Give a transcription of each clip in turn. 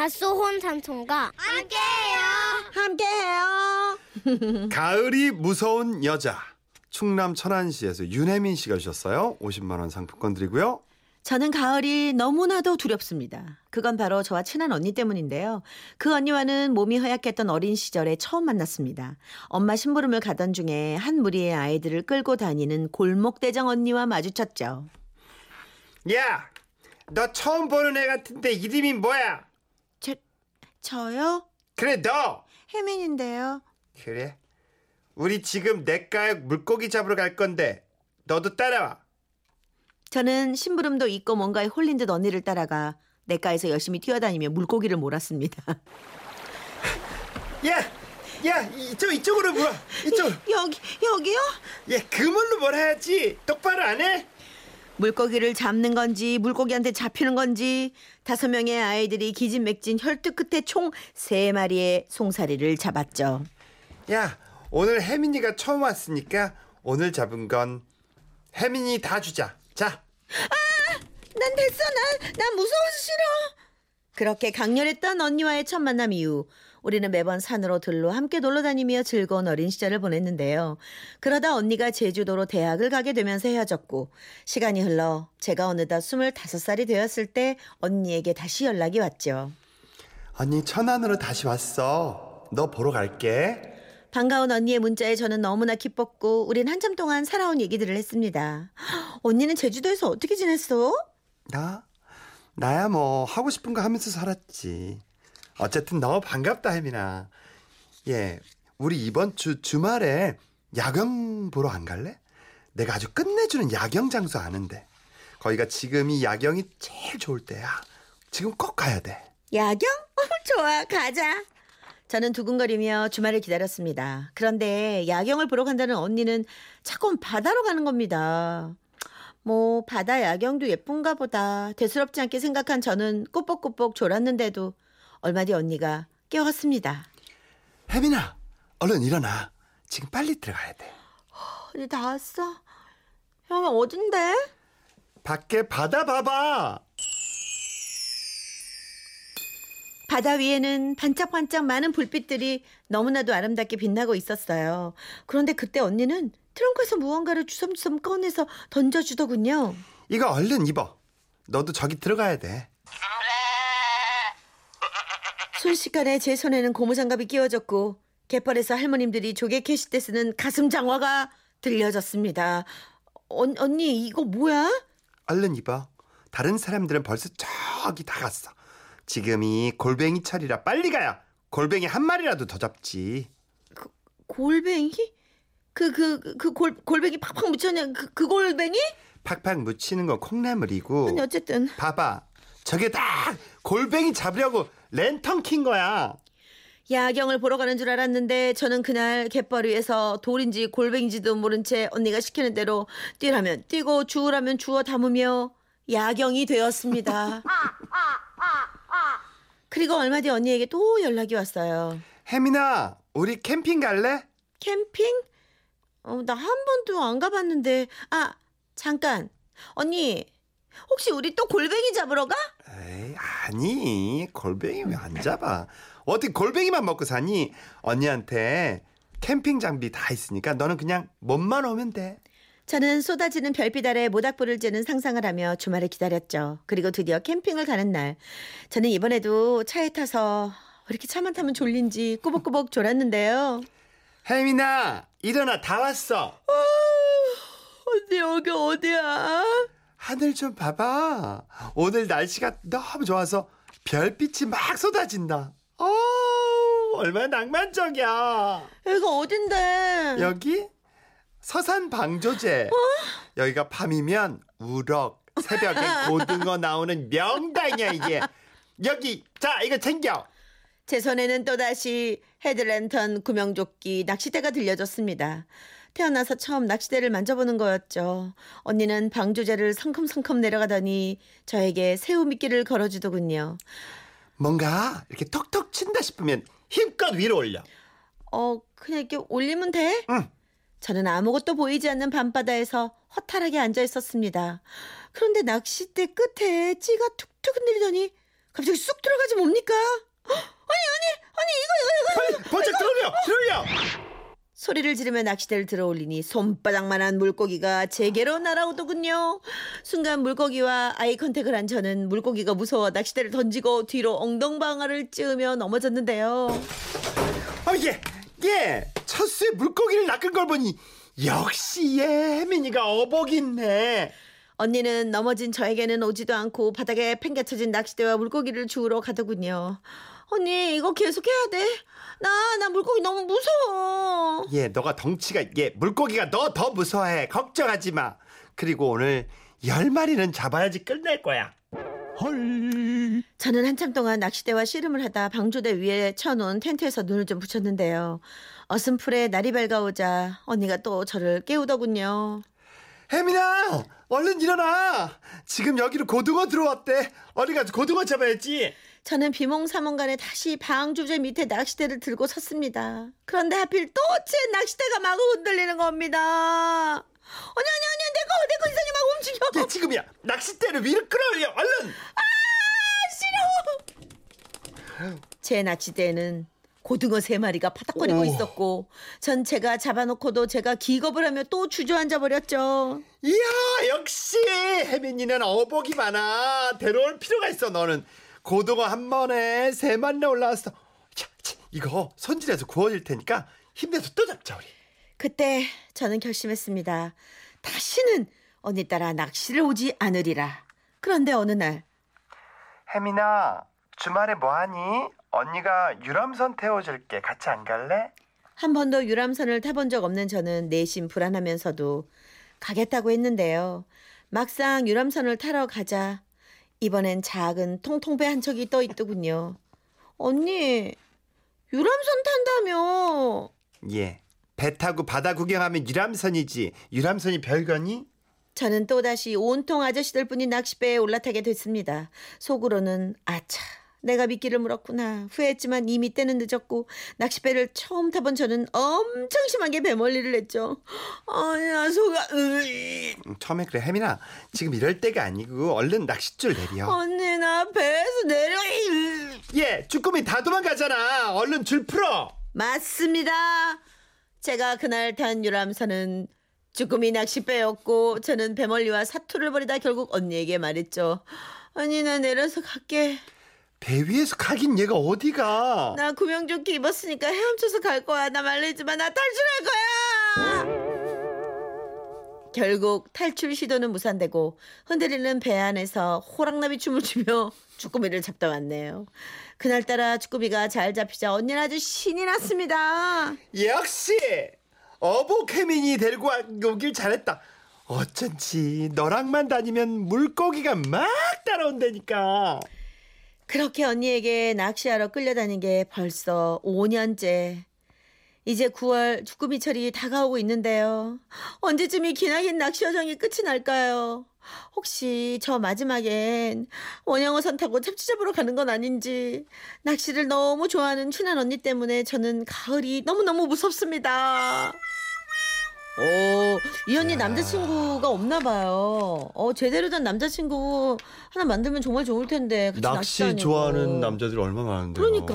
밭소혼 삼촌과 함께해요. 가을이 무서운 여자. 충남 천안시에서 윤혜민 씨가 주셨어요. 50만 원 상품권 드리고요. 저는 가을이 너무나도 두렵습니다. 그건 바로 저와 친한 언니 때문인데요. 그 언니와는 몸이 허약했던 어린 시절에 처음 만났습니다. 엄마 심부름을 가던 중에 한 무리의 아이들을 끌고 다니는 골목대장 언니와 마주쳤죠. 야, 너 처음 보는 애 같은데 이름이 뭐야? 저, 저요? 그래 너. 혜민인데요. 그래? 우리 지금 냇가에 물고기 잡으러 갈 건데 너도 따라와. 저는 심부름도 있고 뭔가에 홀린 듯 언니를 따라가 냇가에서 열심히 뛰어다니며 물고기를 몰았습니다. 야, 야 이쪽 이쪽으로 물어. 이쪽. 여기 여기요? 야 그물로 몰아야지. 똑바로 안 해? 물고기를 잡는 건지 물고기한테 잡히는 건지 다섯 명의 아이들이 기진맥진 혈투 끝에 총 세 마리의 송사리를 잡았죠. 야 오늘 혜민이가 처음 왔으니까 오늘 잡은 건 혜민이 다 주자. 자. 난 됐어. 난, 난 무서워서 싫어. 그렇게 강렬했던 언니와의 첫 만남 이후 우리는 매번 산으로 들로 함께 놀러 다니며 즐거운 어린 시절을 보냈는데요. 그러다 언니가 제주도로 대학을 가게 되면서 헤어졌고 시간이 흘러 제가 어느덧 25살이 되었을 때 언니에게 다시 연락이 왔죠. 언니 천안으로 다시 왔어. 너 보러 갈게. 반가운 언니의 문자에 저는 너무나 기뻤고 우린 한참 동안 살아온 얘기들을 했습니다. 언니는 제주도에서 어떻게 지냈어? 나? 나야 뭐 하고 싶은 거 하면서 살았지. 어쨌든 너무 반갑다 혜민아. 예, 우리 이번 주 주말에 야경 보러 안 갈래? 내가 아주 끝내주는 야경 장소 아는데. 거기가 지금이 야경이 제일 좋을 때야. 지금 꼭 가야 돼. 야경? 어, 좋아, 가자. 저는 두근거리며 주말을 기다렸습니다. 그런데 야경을 보러 간다는 언니는 자꾸 바다로 가는 겁니다. 뭐 바다 야경도 예쁜가 보다 대수롭지 않게 생각한 저는 꾸벅꾸벅 졸았는데도 얼마 뒤 언니가 깨웠습니다. 혜민아, 얼른 일어나. 지금 빨리 들어가야 돼. 언니 다 왔어? 형이 어딘데? 밖에 바다 봐봐. 바다 위에는 반짝반짝 많은 불빛들이 너무나도 아름답게 빛나고 있었어요. 그런데 그때 언니는 트렁크에서 무언가를 주섬주섬 꺼내서 던져주더군요. 이거 얼른 입어. 너도 저기 들어가야 돼. 순식간에 제 손에는 고무장갑이 끼워졌고 갯벌에서 할머님들이 조개 캐실 때 쓰는 가슴 장화가 들려졌습니다. 언, 언니 이거 뭐야? 얼른 입어. 다른 사람들은 벌써 저기 다 갔어. 지금이 골뱅이 철이라 빨리 가야 골뱅이 한 마리라도 더 잡지. 골뱅이? 그 그 그 골 골뱅이 팍팍 묻혔냐? 그, 그 골뱅이? 팍팍 묻히는 건 콩나물이고. 아니 어쨌든 봐봐. 저게 다 골뱅이 잡으려고 랜턴 킨 거야. 야경을 보러 가는 줄 알았는데 저는 그날 갯벌 위에서 돌인지 골뱅인지도 모른 채 언니가 시키는 대로 뛰라면 뛰고 주우라면 주워 담으며 야경이 되었습니다. 그리고 얼마 뒤 언니에게 또 연락이 왔어요. 혜민아, 우리 캠핑 갈래? 캠핑? 어, 나 한 번도 안 가봤는데. 아, 잠깐. 언니, 혹시 우리 또 골뱅이 잡으러 가? 에이, 아니. 골뱅이 왜 안 잡아? 어떻게 골뱅이만 먹고 사니? 언니한테 캠핑 장비 다 있으니까 너는 그냥 몸만 오면 돼. 저는 쏟아지는 별빛 아래 모닥불을 쬐는 상상을 하며 주말을 기다렸죠. 그리고 드디어 캠핑을 가는 날. 저는 이번에도 차에 타서 왜 이렇게 차만 타면 졸린지 꾸벅꾸벅 졸았는데요. 혜민아, 일어나 다 왔어. 언니 여기 어디야? 하늘 좀 봐봐. 오늘 날씨가 너무 좋아서 별빛이 막 쏟아진다. 어, 얼마나 낭만적이야. 여기가 어딘데? 여기 서산 방조제. 여기가 밤이면 우럭, 새벽에 고등어 나오는 명당이야 이게. 여기 자 이거 챙겨. 제 손에는 또다시 헤드랜턴 구명조끼 낚싯대가 들려졌습니다. 태어나서 처음 낚싯대를 만져보는 거였죠. 언니는 방조제를 성큼성큼 내려가더니 저에게 새우 미끼를 걸어주더군요. 뭔가 이렇게 톡톡 친다 싶으면 힘껏 위로 올려. 어, 그냥 이렇게 올리면 돼? 응. 저는 아무것도 보이지 않는 밤바다에서 허탈하게 앉아 있었습니다. 그런데 낚싯대 끝에 찌가 툭툭 흔들리더니 갑자기 쑥 들어가지 뭡니까? 헉, 아니 아니 아니 이거 이거 이거 번쩍 들어올려, 들어올려. 소리를 지르며 낚시대를 들어올리니 손바닥만한 물고기가 제게로 날아오더군요. 순간 물고기와 아이 컨택을 한 저는 물고기가 무서워 낚시대를 던지고 뒤로 엉덩방아를 찌으며 넘어졌는데요. 어, 예, 예. 첫 수에 물고기를 낚은 걸 보니 역시 얘 혜민이가 어복이 있네. 언니는 넘어진 저에게는 오지도 않고 바닥에 팽개쳐진 낚시대와 물고기를 주우러 가더군요. 언니 이거 계속 해야 돼. 나 나 물고기 너무 무서워. 예, 너가 덩치가 예, 물고기가 너 더 무서워해. 걱정하지 마. 그리고 오늘 열 마리는 잡아야지 끝낼 거야. 헐. 저는 한참 동안 낚시대와 씨름을 하다 방조대 위에 쳐놓은 텐트에서 눈을 좀 붙였는데요. 어슴풀에 날이 밝아오자 언니가 또 저를 깨우더군요. 혜민아, 얼른 일어나. 지금 여기로 고등어 들어왔대. 어디 가서 고등어 잡아야지. 저는 비몽사몽간에 다시 방조제 밑에 낚시대를 들고 섰습니다. 그런데 하필 또 제 낚시대가 마구 흔들리는 겁니다. 언니 언니 언니 내거 내거 이상이 막 움직여. 예, 지금이야. 낚싯대를 위로 끌어올려. 얼른. 제 낚시대에는 고등어 세 마리가 파닥거리고 오. 있었고 전 제가 잡아놓고도 제가 기겁을 하며 또 주저앉아 버렸죠. 이야, 역시 혜민이는 어복이 많아. 데려올 필요가 있어. 너는 고등어 한 번에 세 마리나 올라왔어. 자, 자, 이거 손질해서 구워질 테니까 힘내서 또 잡자 우리. 그때 저는 결심했습니다. 다시는 언니 따라 낚시를 오지 않으리라. 그런데 어느 날 혜민아, 주말에 뭐하니? 언니가 유람선 태워줄게. 같이 안 갈래? 한 번도 유람선을 타본 적 없는 저는 내심 불안하면서도 가겠다고 했는데요. 막상 유람선을 타러 가자 이번엔 작은 통통배 한 척이 떠 있더군요. 언니 유람선 탄다며? 예. 배 타고 바다 구경하면 유람선이지. 유람선이 별거니? 저는 또다시 온통 아저씨들 뿐인 낚시배에 올라타게 됐습니다. 속으로는 아차 내가 미끼를 물었구나 후회했지만 이미 때는 늦었고 낚시배를 처음 타본 저는 엄청 심하게 배멀리를 했죠. 아야 속아 으이. 음, 처음에 그래 혜민아. 지금 이럴 때가 아니고 얼른 낚싯줄 내려. 언니 나 배에서 내려. 예, 쭈꾸미 다 도망가잖아. 얼른 줄 풀어. 맞습니다. 제가 그날 탄 유람선은 쭈꾸미 낚시배였고 저는 배멀리와 사투를 벌이다 결국 언니에게 말했죠. 언니 나 내려서 갈게. 배 위에서 가긴 얘가 어디가? 나 구명 조끼 입었으니까 헤엄쳐서 갈 거야. 나 말리지 마. 나 탈출할 거야. 결국 탈출 시도는 무산되고 흔들리는 배 안에서 호랑나비 춤을 추며 쭈꾸미를 잡다 왔네요. 그날따라 쭈꾸미가 잘 잡히자 언니는 아주 신이 났습니다. 역시 어복 혜민이 데리고 와- 오길 잘했다. 어쩐지 너랑만 다니면 물고기가 막 따라온다니까. 그렇게 언니에게 낚시하러 끌려다닌 게 벌써 5년째. 이제 9월 쭈꾸미철이 다가오고 있는데요. 언제쯤 이 기나긴 낚시 여정이 끝이 날까요? 혹시 저 마지막엔 원양어선 타고 참치 잡으러 가는 건 아닌지 낚시를 너무 좋아하는 친한 언니 때문에 저는 가을이 너무너무 무섭습니다. 오, 이 언니 야. 남자친구가 없나 봐요. 어, 제대로 된 남자친구 하나 만들면 정말 좋을 텐데. 같이 낚시 다니고. 좋아하는 남자들이 얼마 나 많은데. 그러니까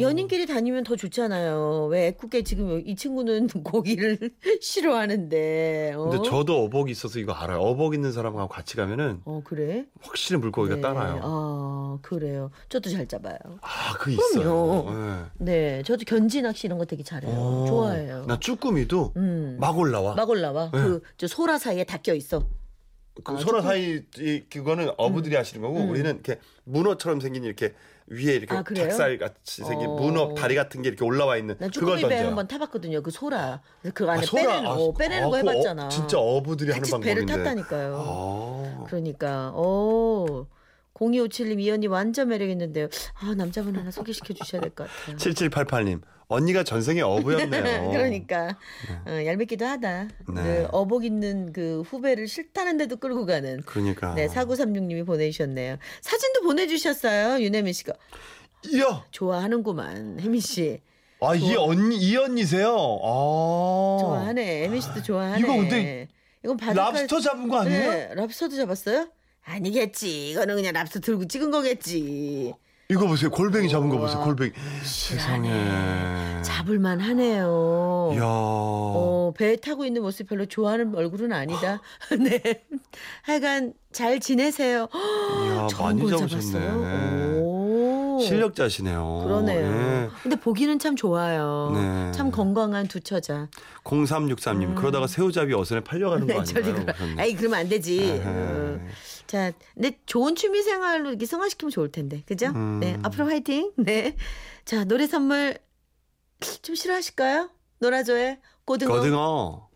연인끼리 다니면 더 좋잖아요. 왜 애꿎게 지금 이 친구는 고기를 싫어하는데. 어? 근데 저도 어복이 있어서 이거 알아요. 어복 있는 사람하고 같이 가면은 어 그래? 확실히 물고기가 네. 따라요. 아 그래요. 저도 잘 잡아요. 아, 그. 있어요. 네, 저도 견지 낚시 이런 거 되게 잘해요. 어. 좋아해요. 나 쭈꾸미도 음. 막 올라와. 막 올라와. 네. 그저 소라 사이에 닦여 있어. 그 아, 소라. 사이 이- 그거는 어부들이 하시는 거고 음. 우리는 이렇게 문어처럼 생긴 이렇게 위에 이렇게 아? 닭살 같이 생긴 어. 문어 다리 같은 게 이렇게 올라와 있는 난 그걸 쭈꾸미 배 던져요. 한번 타봤거든요. 그 소라. 그 안에 아, 소라? 빼내는, 아, 거, 빼내는 아, 거 그거 어- 해봤잖아. 진짜 어부들이 하는 방법인데. 배를 탔다니까요. 아. 그러니까 오 0257님 이 언니 완전 매력 있는데요. 아 남자분 하나 소개시켜 주셔야 될 것 같아요. 7788님 언니가 전생에 어부였네요. 그러니까 어, 얄밉기도 하다. 네. 그 어복 있는 그 후배를 싫다는데도 끌고 가는. 그러니까. 네 4936님이 보내주셨네요. 사진도 보내주셨어요 윤혜민 씨가 이야. 좋아하는구만 혜민 씨 아, 이 언니 이 언니세요? 아. 좋아하네 혜민 씨도 좋아하네. 이거 근데 이건 바닷가 랍스터 잡은 거 아니에요? 네 랍스터도 잡았어요? 아니겠지. 이거는 그냥 랍스터 들고 찍은 거겠지. 이거 보세요. 골뱅이 잡은 거 우와. 보세요. 골뱅이. 세상에. 잡을만 하네요. 이야. 어, 배에 타고 있는 모습 별로 좋아하는 얼굴은 아니다. 네. 하여간 잘 지내세요. 좋은 많이 걸 잡으셨네. 잡았어요. 오. 실력자시네요. 그러네요. 예. 근데 보기는 참 좋아요. 네. 참 건강한 두 처자. 0363님 그러다가 새우잡이 어선에 팔려가는 거 음. 네, 저리 아닌가요? 아이 그러면 안 되지. 에헤. 어. 자, 근데 좋은 취미 생활로 이렇게 승화시키면 좋을 텐데, 그죠? 음. 네, 앞으로 화이팅. 네, 자 노래 선물 좀 싫어하실까요? 노라조의 고등어. 거등어.